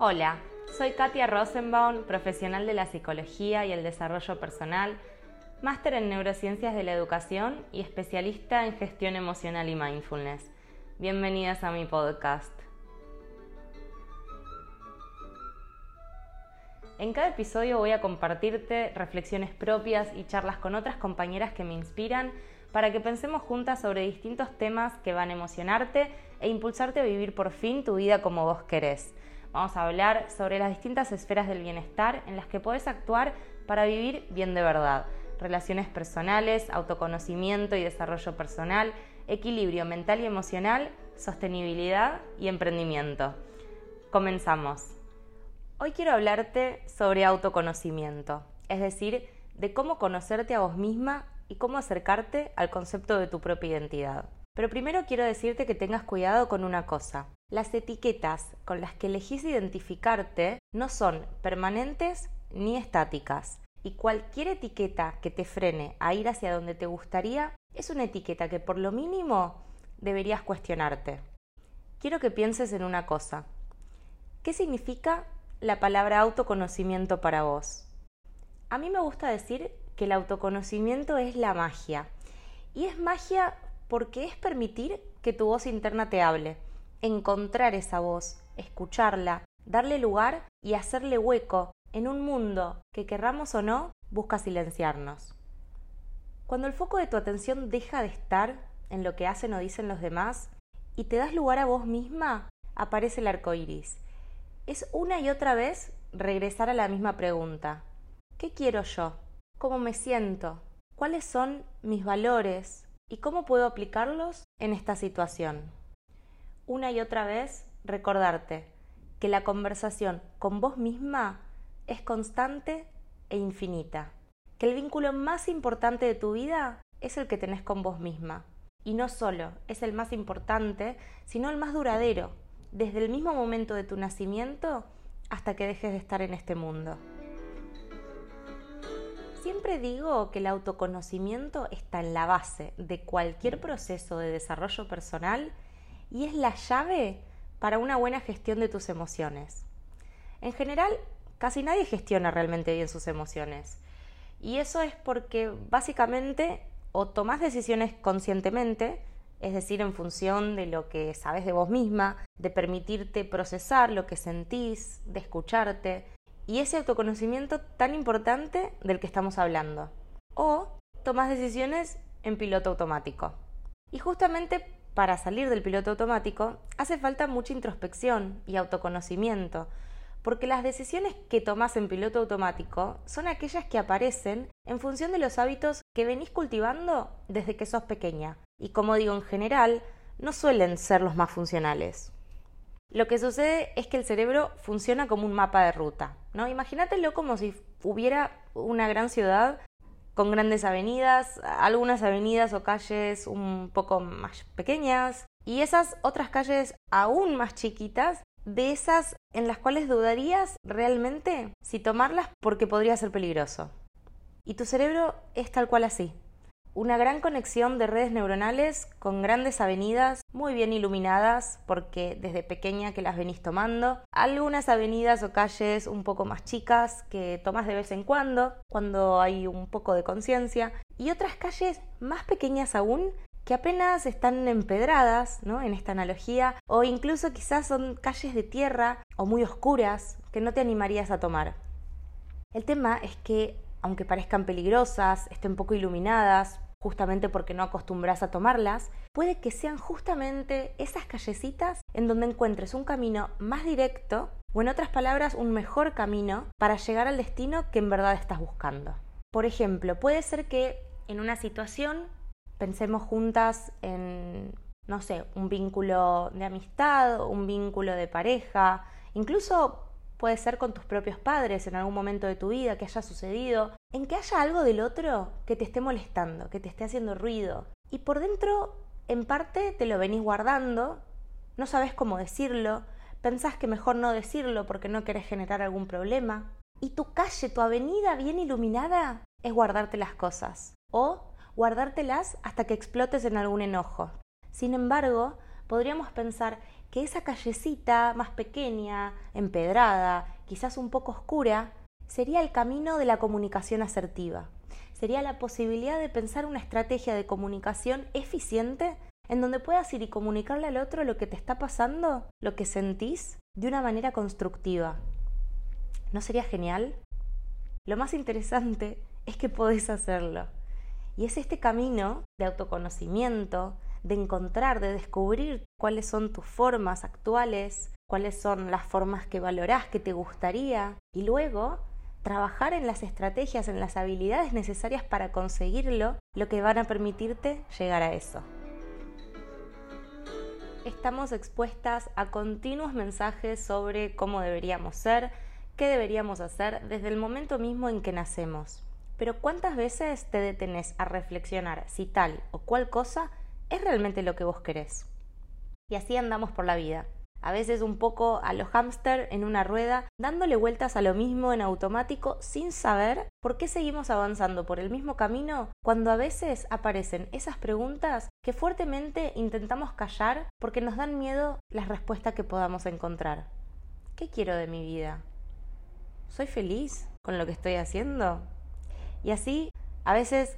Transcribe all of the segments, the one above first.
Hola, soy Katia Rosenbaum, profesional de la psicología y el desarrollo personal, máster en neurociencias de la educación y especialista en gestión emocional y mindfulness. Bienvenidas a mi podcast. En cada episodio voy a compartirte reflexiones propias y charlas con otras compañeras que me inspiran para que pensemos juntas sobre distintos temas que van a emocionarte e impulsarte a vivir por fin tu vida como vos querés. Vamos a hablar sobre las distintas esferas del bienestar en las que podés actuar para vivir bien de verdad. Relaciones personales, autoconocimiento y desarrollo personal, equilibrio mental y emocional, sostenibilidad y emprendimiento. Comenzamos. Hoy quiero hablarte sobre autoconocimiento, es decir, de cómo conocerte a vos misma y cómo acercarte al concepto de tu propia identidad. Pero primero quiero decirte que tengas cuidado con una cosa. Las etiquetas con las que elegís identificarte no son permanentes ni estáticas. Y cualquier etiqueta que te frene a ir hacia donde te gustaría es una etiqueta que por lo mínimo deberías cuestionarte. Quiero que pienses en una cosa. ¿Qué significa la palabra autoconocimiento para vos? A mí me gusta decir que el autoconocimiento es la magia. Y es magia porque es permitir que tu voz interna te hable, encontrar esa voz, escucharla, darle lugar y hacerle hueco en un mundo que querramos o no busca silenciarnos. Cuando el foco de tu atención deja de estar en lo que hacen o dicen los demás y te das lugar a vos misma, aparece el arco iris. Es una y otra vez regresar a la misma pregunta: ¿Qué quiero yo? ¿Cómo me siento? ¿Cuáles son mis valores? ¿Y cómo puedo aplicarlos en esta situación? Una y otra vez recordarte que la conversación con vos misma es constante e infinita, que el vínculo más importante de tu vida es el que tenés con vos misma. Y no solo es el más importante, sino el más duradero, desde el mismo momento de tu nacimiento hasta que dejes de estar en este mundo. Siempre digo que el autoconocimiento está en la base de cualquier proceso de desarrollo personal y es la llave para una buena gestión de tus emociones. En general, casi nadie gestiona realmente bien sus emociones. Y eso es porque básicamente o tomás decisiones conscientemente, es decir, en función de lo que sabes de vos misma, de permitirte procesar lo que sentís, de escucharte, y ese autoconocimiento tan importante del que estamos hablando. O tomas decisiones en piloto automático. Y justamente para salir del piloto automático hace falta mucha introspección y autoconocimiento, porque las decisiones que tomas en piloto automático son aquellas que aparecen en función de los hábitos que venís cultivando desde que sos pequeña. Y como digo en general, no suelen ser los más funcionales. Lo que sucede es que el cerebro funciona como un mapa de ruta, ¿no? Imagínatelo como si hubiera una gran ciudad con grandes avenidas, algunas avenidas o calles un poco más pequeñas y esas otras calles aún más chiquitas de esas en las cuales dudarías realmente si tomarlas porque podría ser peligroso. Y tu cerebro es tal cual así, una gran conexión de redes neuronales con grandes avenidas muy bien iluminadas porque desde pequeña que las venís tomando, algunas avenidas o calles un poco más chicas que tomas de vez en cuando, cuando hay un poco de conciencia, y otras calles más pequeñas aún que apenas están empedradas, ¿no? En esta analogía, o incluso quizás son calles de tierra o muy oscuras que no te animarías a tomar. El tema es que, aunque parezcan peligrosas, estén poco iluminadas, justamente porque no acostumbras a tomarlas, puede que sean justamente esas callecitas en donde encuentres un camino más directo o en otras palabras un mejor camino para llegar al destino que en verdad estás buscando. Por ejemplo, puede ser que en una situación pensemos juntas en, no sé, un vínculo de amistad, un vínculo de pareja, incluso puede ser con tus propios padres en algún momento de tu vida que haya sucedido, en que haya algo del otro que te esté molestando, que te esté haciendo ruido. Y por dentro, en parte, te lo venís guardando, no sabes cómo decirlo, pensás que mejor no decirlo porque no querés generar algún problema. Y tu calle, tu avenida bien iluminada, es guardarte las cosas. O guardártelas hasta que explotes en algún enojo. Sin embargo, podríamos pensar que esa callecita más pequeña, empedrada, quizás un poco oscura, sería el camino de la comunicación asertiva. Sería la posibilidad de pensar una estrategia de comunicación eficiente en donde puedas ir y comunicarle al otro lo que te está pasando, lo que sentís, de una manera constructiva. ¿No sería genial? Lo más interesante es que podés hacerlo. Y es este camino de autoconocimiento, de encontrar, de descubrir cuáles son tus formas actuales, cuáles son las formas que valorás, que te gustaría, y luego trabajar en las estrategias, en las habilidades necesarias para conseguirlo, lo que van a permitirte llegar a eso. Estamos expuestas a continuos mensajes sobre cómo deberíamos ser, qué deberíamos hacer desde el momento mismo en que nacemos. Pero ¿cuántas veces te detenés a reflexionar si tal o cual cosa es realmente lo que vos querés? Y así andamos por la vida, a veces un poco a los hámster en una rueda, dándole vueltas a lo mismo en automático sin saber por qué seguimos avanzando por el mismo camino cuando a veces aparecen esas preguntas que fuertemente intentamos callar porque nos dan miedo las respuestas que podamos encontrar. ¿Qué quiero de mi vida? ¿Soy feliz con lo que estoy haciendo? Y así, a veces,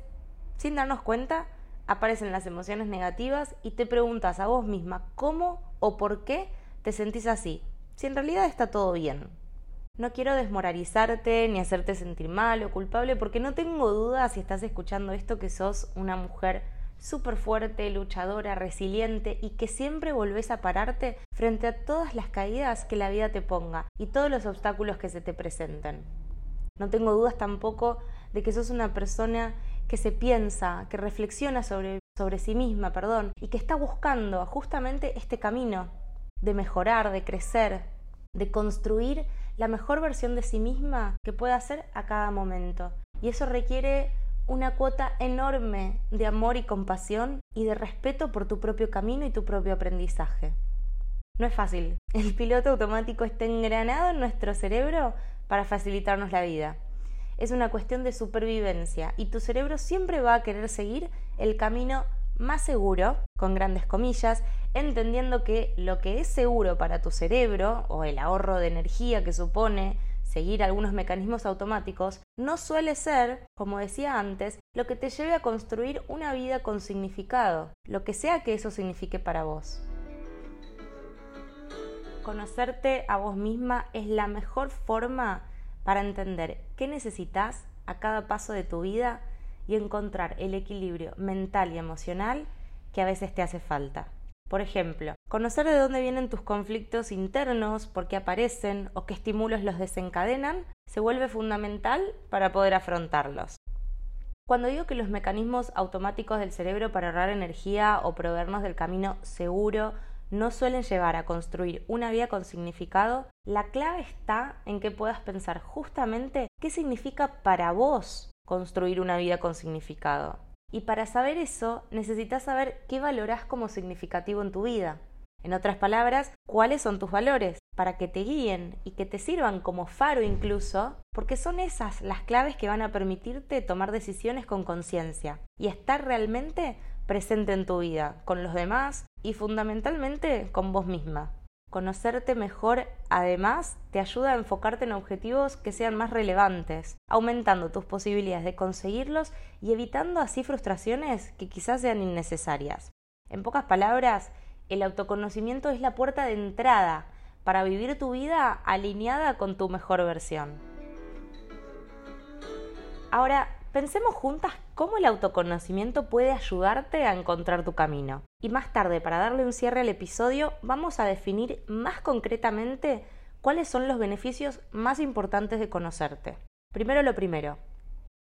sin darnos cuenta, aparecen las emociones negativas y te preguntas a vos misma cómo o por qué te sentís así, si en realidad está todo bien. No quiero desmoralizarte ni hacerte sentir mal o culpable porque no tengo duda si estás escuchando esto que sos una mujer súper fuerte, luchadora, resiliente y que siempre volvés a pararte frente a todas las caídas que la vida te ponga y todos los obstáculos que se te presenten. No tengo dudas tampoco de que sos una persona que se piensa, que reflexiona sobre, sobre sí misma, perdón, y que está buscando justamente este camino de mejorar, de crecer, de construir la mejor versión de sí misma que pueda hacer a cada momento. Y eso requiere una cuota enorme de amor y compasión y de respeto por tu propio camino y tu propio aprendizaje. No es fácil. El piloto automático está engranado en nuestro cerebro para facilitarnos la vida. Es una cuestión de supervivencia y tu cerebro siempre va a querer seguir el camino más seguro, con grandes comillas, entendiendo que lo que es seguro para tu cerebro o el ahorro de energía que supone seguir algunos mecanismos automáticos, no suele ser, como decía antes, lo que te lleve a construir una vida con significado, lo que sea que eso signifique para vos. Conocerte a vos misma es la mejor forma para entender qué necesitas a cada paso de tu vida y encontrar el equilibrio mental y emocional que a veces te hace falta. Por ejemplo, conocer de dónde vienen tus conflictos internos, por qué aparecen o qué estímulos los desencadenan, se vuelve fundamental para poder afrontarlos. Cuando digo que los mecanismos automáticos del cerebro para ahorrar energía o proveernos del camino seguro no suelen llevar a construir una vida con significado, la clave está en que puedas pensar justamente qué significa para vos construir una vida con significado. Y para saber eso, necesitas saber qué valorás como significativo en tu vida. En otras palabras, cuáles son tus valores, para que te guíen y que te sirvan como faro incluso, porque son esas las claves que van a permitirte tomar decisiones con conciencia y estar realmente presente en tu vida, con los demás y fundamentalmente con vos misma. Conocerte mejor, además, te ayuda a enfocarte en objetivos que sean más relevantes, aumentando tus posibilidades de conseguirlos y evitando así frustraciones que quizás sean innecesarias. En pocas palabras, el autoconocimiento es la puerta de entrada para vivir tu vida alineada con tu mejor versión. Ahora, Pensemos juntas cómo el autoconocimiento puede ayudarte a encontrar tu camino. Y más tarde, para darle un cierre al episodio, vamos a definir más concretamente cuáles son los beneficios más importantes de conocerte. Primero lo primero,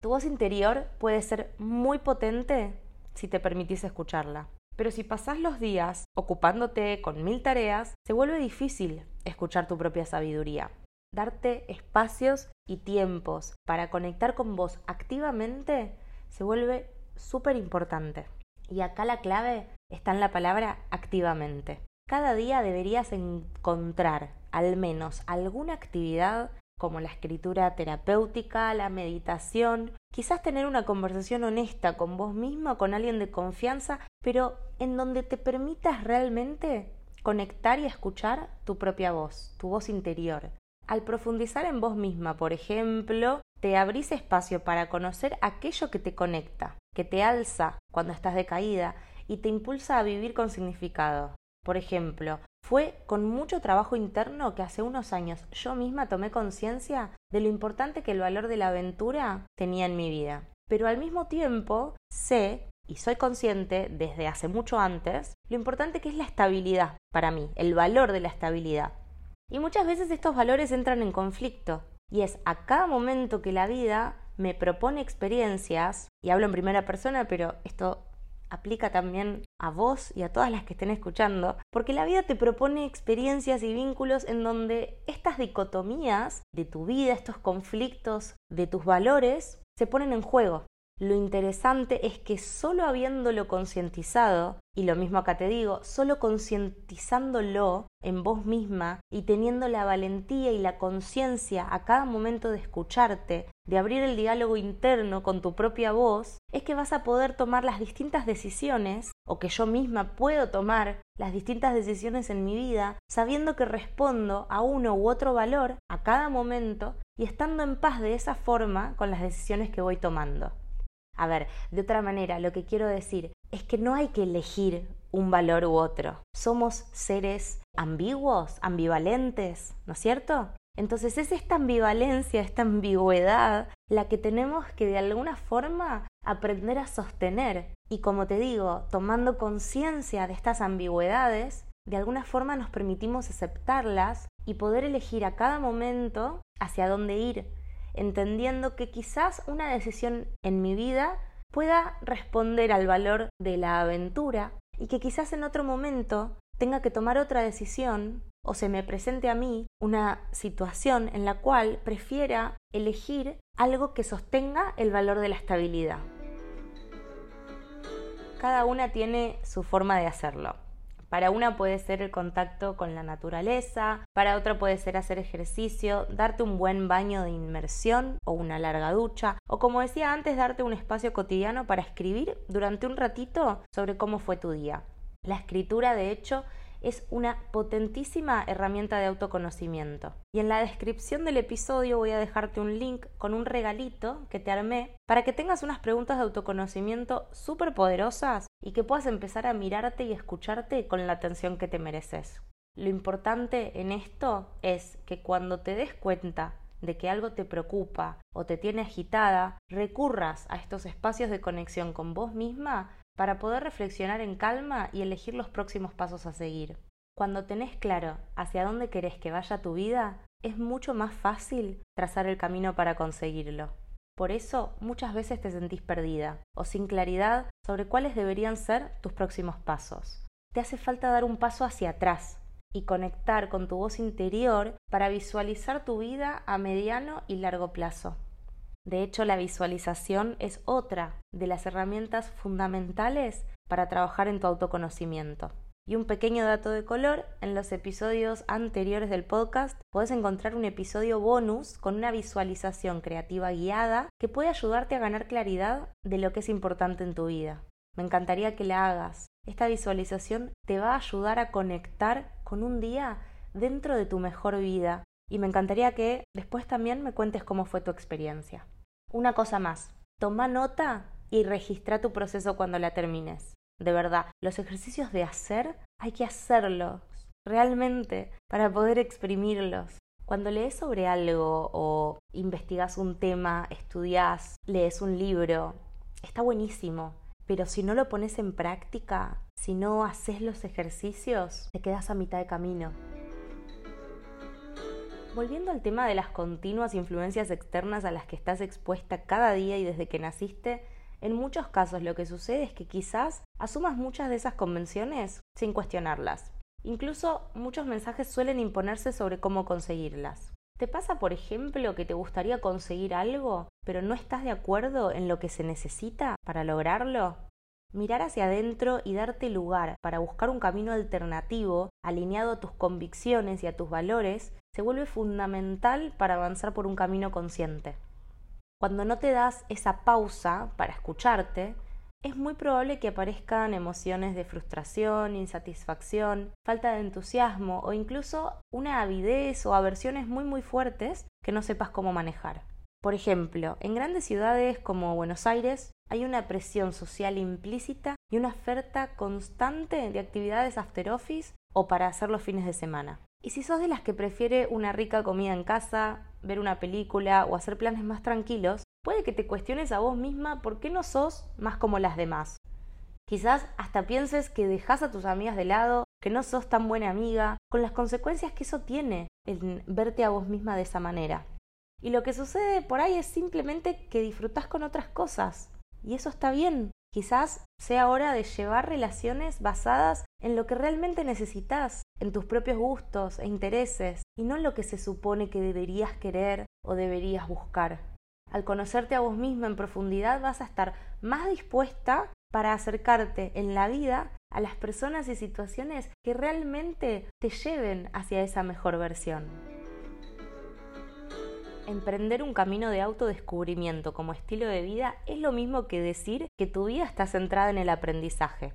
tu voz interior puede ser muy potente si te permitís escucharla. Pero si pasás los días ocupándote con mil tareas, se vuelve difícil escuchar tu propia sabiduría darte espacios y tiempos para conectar con vos activamente se vuelve súper importante. Y acá la clave está en la palabra activamente. Cada día deberías encontrar al menos alguna actividad como la escritura terapéutica, la meditación, quizás tener una conversación honesta con vos misma, con alguien de confianza, pero en donde te permitas realmente conectar y escuchar tu propia voz, tu voz interior. Al profundizar en vos misma, por ejemplo, te abrís espacio para conocer aquello que te conecta, que te alza cuando estás decaída y te impulsa a vivir con significado. Por ejemplo, fue con mucho trabajo interno que hace unos años yo misma tomé conciencia de lo importante que el valor de la aventura tenía en mi vida. Pero al mismo tiempo sé y soy consciente desde hace mucho antes lo importante que es la estabilidad para mí, el valor de la estabilidad. Y muchas veces estos valores entran en conflicto y es a cada momento que la vida me propone experiencias, y hablo en primera persona, pero esto aplica también a vos y a todas las que estén escuchando, porque la vida te propone experiencias y vínculos en donde estas dicotomías de tu vida, estos conflictos de tus valores, se ponen en juego. Lo interesante es que solo habiéndolo concientizado, y lo mismo acá te digo, solo concientizándolo en vos misma y teniendo la valentía y la conciencia a cada momento de escucharte, de abrir el diálogo interno con tu propia voz, es que vas a poder tomar las distintas decisiones, o que yo misma puedo tomar las distintas decisiones en mi vida, sabiendo que respondo a uno u otro valor a cada momento y estando en paz de esa forma con las decisiones que voy tomando. A ver, de otra manera, lo que quiero decir es que no hay que elegir un valor u otro. Somos seres ambiguos, ambivalentes, ¿no es cierto? Entonces es esta ambivalencia, esta ambigüedad, la que tenemos que de alguna forma aprender a sostener. Y como te digo, tomando conciencia de estas ambigüedades, de alguna forma nos permitimos aceptarlas y poder elegir a cada momento hacia dónde ir, entendiendo que quizás una decisión en mi vida pueda responder al valor de la aventura y que quizás en otro momento tenga que tomar otra decisión o se me presente a mí una situación en la cual prefiera elegir algo que sostenga el valor de la estabilidad. Cada una tiene su forma de hacerlo. Para una puede ser el contacto con la naturaleza, para otra puede ser hacer ejercicio, darte un buen baño de inmersión o una larga ducha, o como decía antes, darte un espacio cotidiano para escribir durante un ratito sobre cómo fue tu día. La escritura, de hecho, es una potentísima herramienta de autoconocimiento. Y en la descripción del episodio voy a dejarte un link con un regalito que te armé para que tengas unas preguntas de autoconocimiento súper poderosas y que puedas empezar a mirarte y escucharte con la atención que te mereces. Lo importante en esto es que cuando te des cuenta de que algo te preocupa o te tiene agitada, recurras a estos espacios de conexión con vos misma para poder reflexionar en calma y elegir los próximos pasos a seguir. Cuando tenés claro hacia dónde querés que vaya tu vida, es mucho más fácil trazar el camino para conseguirlo. Por eso muchas veces te sentís perdida o sin claridad sobre cuáles deberían ser tus próximos pasos. Te hace falta dar un paso hacia atrás y conectar con tu voz interior para visualizar tu vida a mediano y largo plazo. De hecho, la visualización es otra de las herramientas fundamentales para trabajar en tu autoconocimiento. Y un pequeño dato de color, en los episodios anteriores del podcast puedes encontrar un episodio bonus con una visualización creativa guiada que puede ayudarte a ganar claridad de lo que es importante en tu vida. Me encantaría que la hagas. Esta visualización te va a ayudar a conectar con un día dentro de tu mejor vida y me encantaría que después también me cuentes cómo fue tu experiencia. Una cosa más, toma nota y registra tu proceso cuando la termines. De verdad, los ejercicios de hacer hay que hacerlos realmente para poder exprimirlos. Cuando lees sobre algo o investigas un tema, estudias, lees un libro, está buenísimo, pero si no lo pones en práctica, si no haces los ejercicios, te quedas a mitad de camino. Volviendo al tema de las continuas influencias externas a las que estás expuesta cada día y desde que naciste, en muchos casos lo que sucede es que quizás asumas muchas de esas convenciones sin cuestionarlas. Incluso muchos mensajes suelen imponerse sobre cómo conseguirlas. ¿Te pasa, por ejemplo, que te gustaría conseguir algo, pero no estás de acuerdo en lo que se necesita para lograrlo? Mirar hacia adentro y darte lugar para buscar un camino alternativo alineado a tus convicciones y a tus valores se vuelve fundamental para avanzar por un camino consciente. Cuando no te das esa pausa para escucharte, es muy probable que aparezcan emociones de frustración, insatisfacción, falta de entusiasmo o incluso una avidez o aversiones muy muy fuertes que no sepas cómo manejar. Por ejemplo, en grandes ciudades como Buenos Aires hay una presión social implícita y una oferta constante de actividades after office o para hacer los fines de semana. Y si sos de las que prefiere una rica comida en casa, ver una película o hacer planes más tranquilos, puede que te cuestiones a vos misma por qué no sos más como las demás. Quizás hasta pienses que dejas a tus amigas de lado, que no sos tan buena amiga, con las consecuencias que eso tiene en verte a vos misma de esa manera. Y lo que sucede por ahí es simplemente que disfrutás con otras cosas. Y eso está bien. Quizás sea hora de llevar relaciones basadas en lo que realmente necesitas, en tus propios gustos e intereses, y no en lo que se supone que deberías querer o deberías buscar. Al conocerte a vos misma en profundidad vas a estar más dispuesta para acercarte en la vida a las personas y situaciones que realmente te lleven hacia esa mejor versión. Emprender un camino de autodescubrimiento como estilo de vida es lo mismo que decir que tu vida está centrada en el aprendizaje.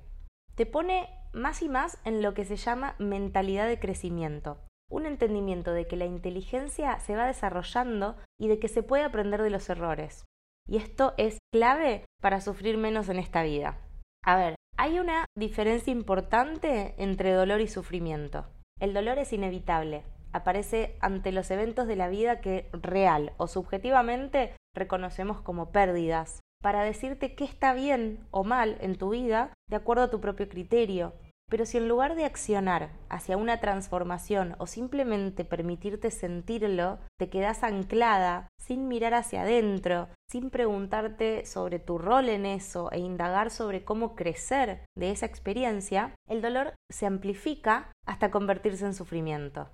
Te pone más y más en lo que se llama mentalidad de crecimiento, un entendimiento de que la inteligencia se va desarrollando y de que se puede aprender de los errores. Y esto es clave para sufrir menos en esta vida. A ver, hay una diferencia importante entre dolor y sufrimiento. El dolor es inevitable, aparece ante los eventos de la vida que real o subjetivamente reconocemos como pérdidas, para decirte qué está bien o mal en tu vida de acuerdo a tu propio criterio. Pero si en lugar de accionar hacia una transformación o simplemente permitirte sentirlo, te quedas anclada sin mirar hacia adentro, sin preguntarte sobre tu rol en eso e indagar sobre cómo crecer de esa experiencia, el dolor se amplifica hasta convertirse en sufrimiento.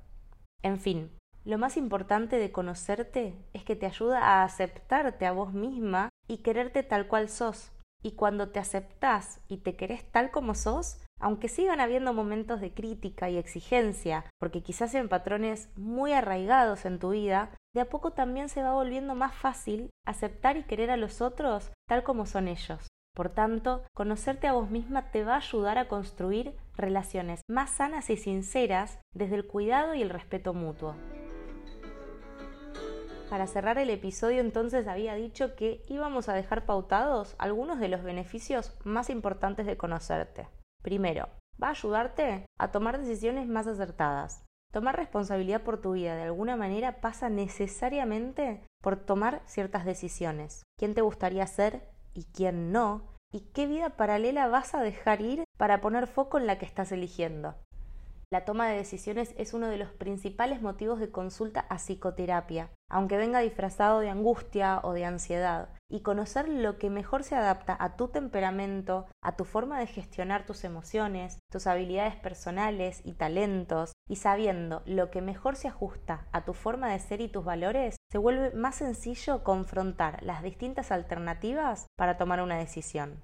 En fin, lo más importante de conocerte es que te ayuda a aceptarte a vos misma y quererte tal cual sos. Y cuando te aceptás y te querés tal como sos, aunque sigan habiendo momentos de crítica y exigencia, porque quizás sean patrones muy arraigados en tu vida, de a poco también se va volviendo más fácil aceptar y querer a los otros tal como son ellos. Por tanto, conocerte a vos misma te va a ayudar a construir relaciones más sanas y sinceras desde el cuidado y el respeto mutuo. Para cerrar el episodio entonces había dicho que íbamos a dejar pautados algunos de los beneficios más importantes de conocerte. Primero, va a ayudarte a tomar decisiones más acertadas. Tomar responsabilidad por tu vida de alguna manera pasa necesariamente por tomar ciertas decisiones. ¿Quién te gustaría ser y quién no? ¿Y qué vida paralela vas a dejar ir para poner foco en la que estás eligiendo? La toma de decisiones es uno de los principales motivos de consulta a psicoterapia, aunque venga disfrazado de angustia o de ansiedad, y conocer lo que mejor se adapta a tu temperamento, a tu forma de gestionar tus emociones, tus habilidades personales y talentos, y sabiendo lo que mejor se ajusta a tu forma de ser y tus valores, se vuelve más sencillo confrontar las distintas alternativas para tomar una decisión.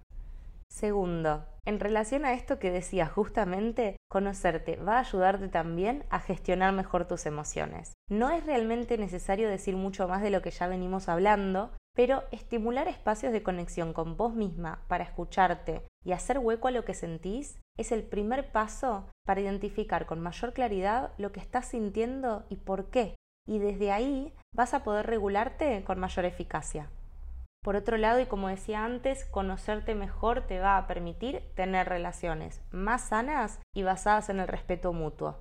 Segundo, en relación a esto que decía justamente, conocerte va a ayudarte también a gestionar mejor tus emociones. No es realmente necesario decir mucho más de lo que ya venimos hablando, pero estimular espacios de conexión con vos misma para escucharte y hacer hueco a lo que sentís es el primer paso para identificar con mayor claridad lo que estás sintiendo y por qué. Y desde ahí vas a poder regularte con mayor eficacia. Por otro lado, y como decía antes, conocerte mejor te va a permitir tener relaciones más sanas y basadas en el respeto mutuo.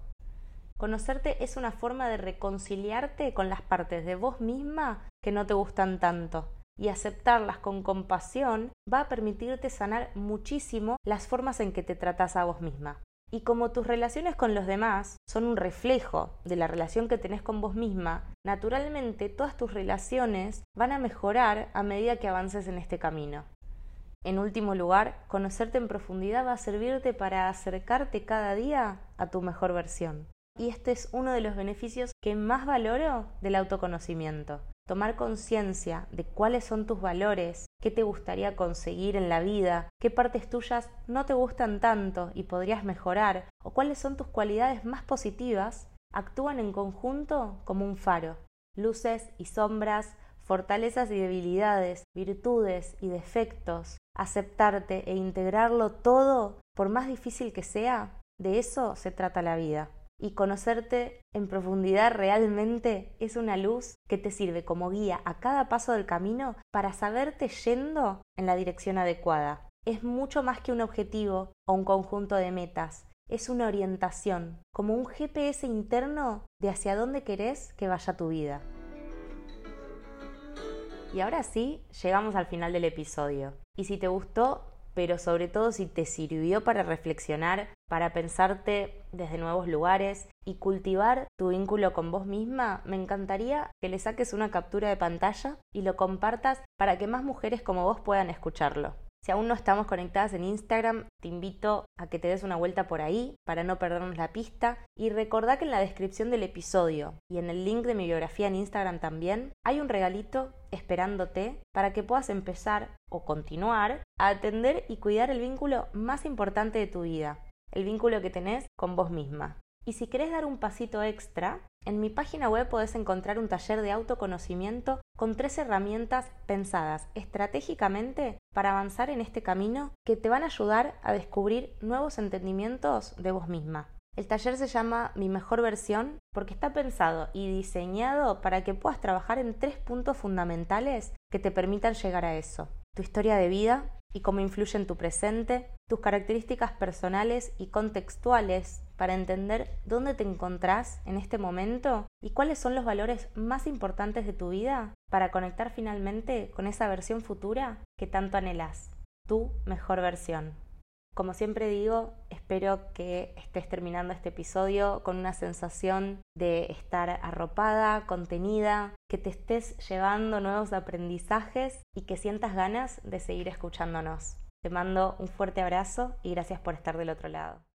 Conocerte es una forma de reconciliarte con las partes de vos misma que no te gustan tanto y aceptarlas con compasión va a permitirte sanar muchísimo las formas en que te tratas a vos misma. Y como tus relaciones con los demás son un reflejo de la relación que tenés con vos misma, naturalmente todas tus relaciones van a mejorar a medida que avances en este camino. En último lugar, conocerte en profundidad va a servirte para acercarte cada día a tu mejor versión. Y este es uno de los beneficios que más valoro del autoconocimiento. Tomar conciencia de cuáles son tus valores, qué te gustaría conseguir en la vida, qué partes tuyas no te gustan tanto y podrías mejorar, o cuáles son tus cualidades más positivas, actúan en conjunto como un faro. Luces y sombras, fortalezas y debilidades, virtudes y defectos, aceptarte e integrarlo todo, por más difícil que sea, de eso se trata la vida. Y conocerte en profundidad realmente es una luz que te sirve como guía a cada paso del camino para saberte yendo en la dirección adecuada. Es mucho más que un objetivo o un conjunto de metas, es una orientación, como un GPS interno de hacia dónde querés que vaya tu vida. Y ahora sí, llegamos al final del episodio. Y si te gustó, pero sobre todo si te sirvió para reflexionar, para pensarte desde nuevos lugares y cultivar tu vínculo con vos misma, me encantaría que le saques una captura de pantalla y lo compartas para que más mujeres como vos puedan escucharlo. Si aún no estamos conectadas en Instagram, te invito a que te des una vuelta por ahí para no perdernos la pista. Y recordá que en la descripción del episodio y en el link de mi biografía en Instagram también hay un regalito esperándote para que puedas empezar o continuar a atender y cuidar el vínculo más importante de tu vida, el vínculo que tenés con vos misma. Y si querés dar un pasito extra, en mi página web podés encontrar un taller de autoconocimiento con tres herramientas pensadas estratégicamente para avanzar en este camino que te van a ayudar a descubrir nuevos entendimientos de vos misma. El taller se llama Mi mejor versión porque está pensado y diseñado para que puedas trabajar en tres puntos fundamentales que te permitan llegar a eso. Tu historia de vida y cómo influye en tu presente, tus características personales y contextuales para entender dónde te encontrás en este momento y cuáles son los valores más importantes de tu vida para conectar finalmente con esa versión futura que tanto anhelas, tu mejor versión. Como siempre digo, espero que estés terminando este episodio con una sensación de estar arropada, contenida, que te estés llevando nuevos aprendizajes y que sientas ganas de seguir escuchándonos. Te mando un fuerte abrazo y gracias por estar del otro lado.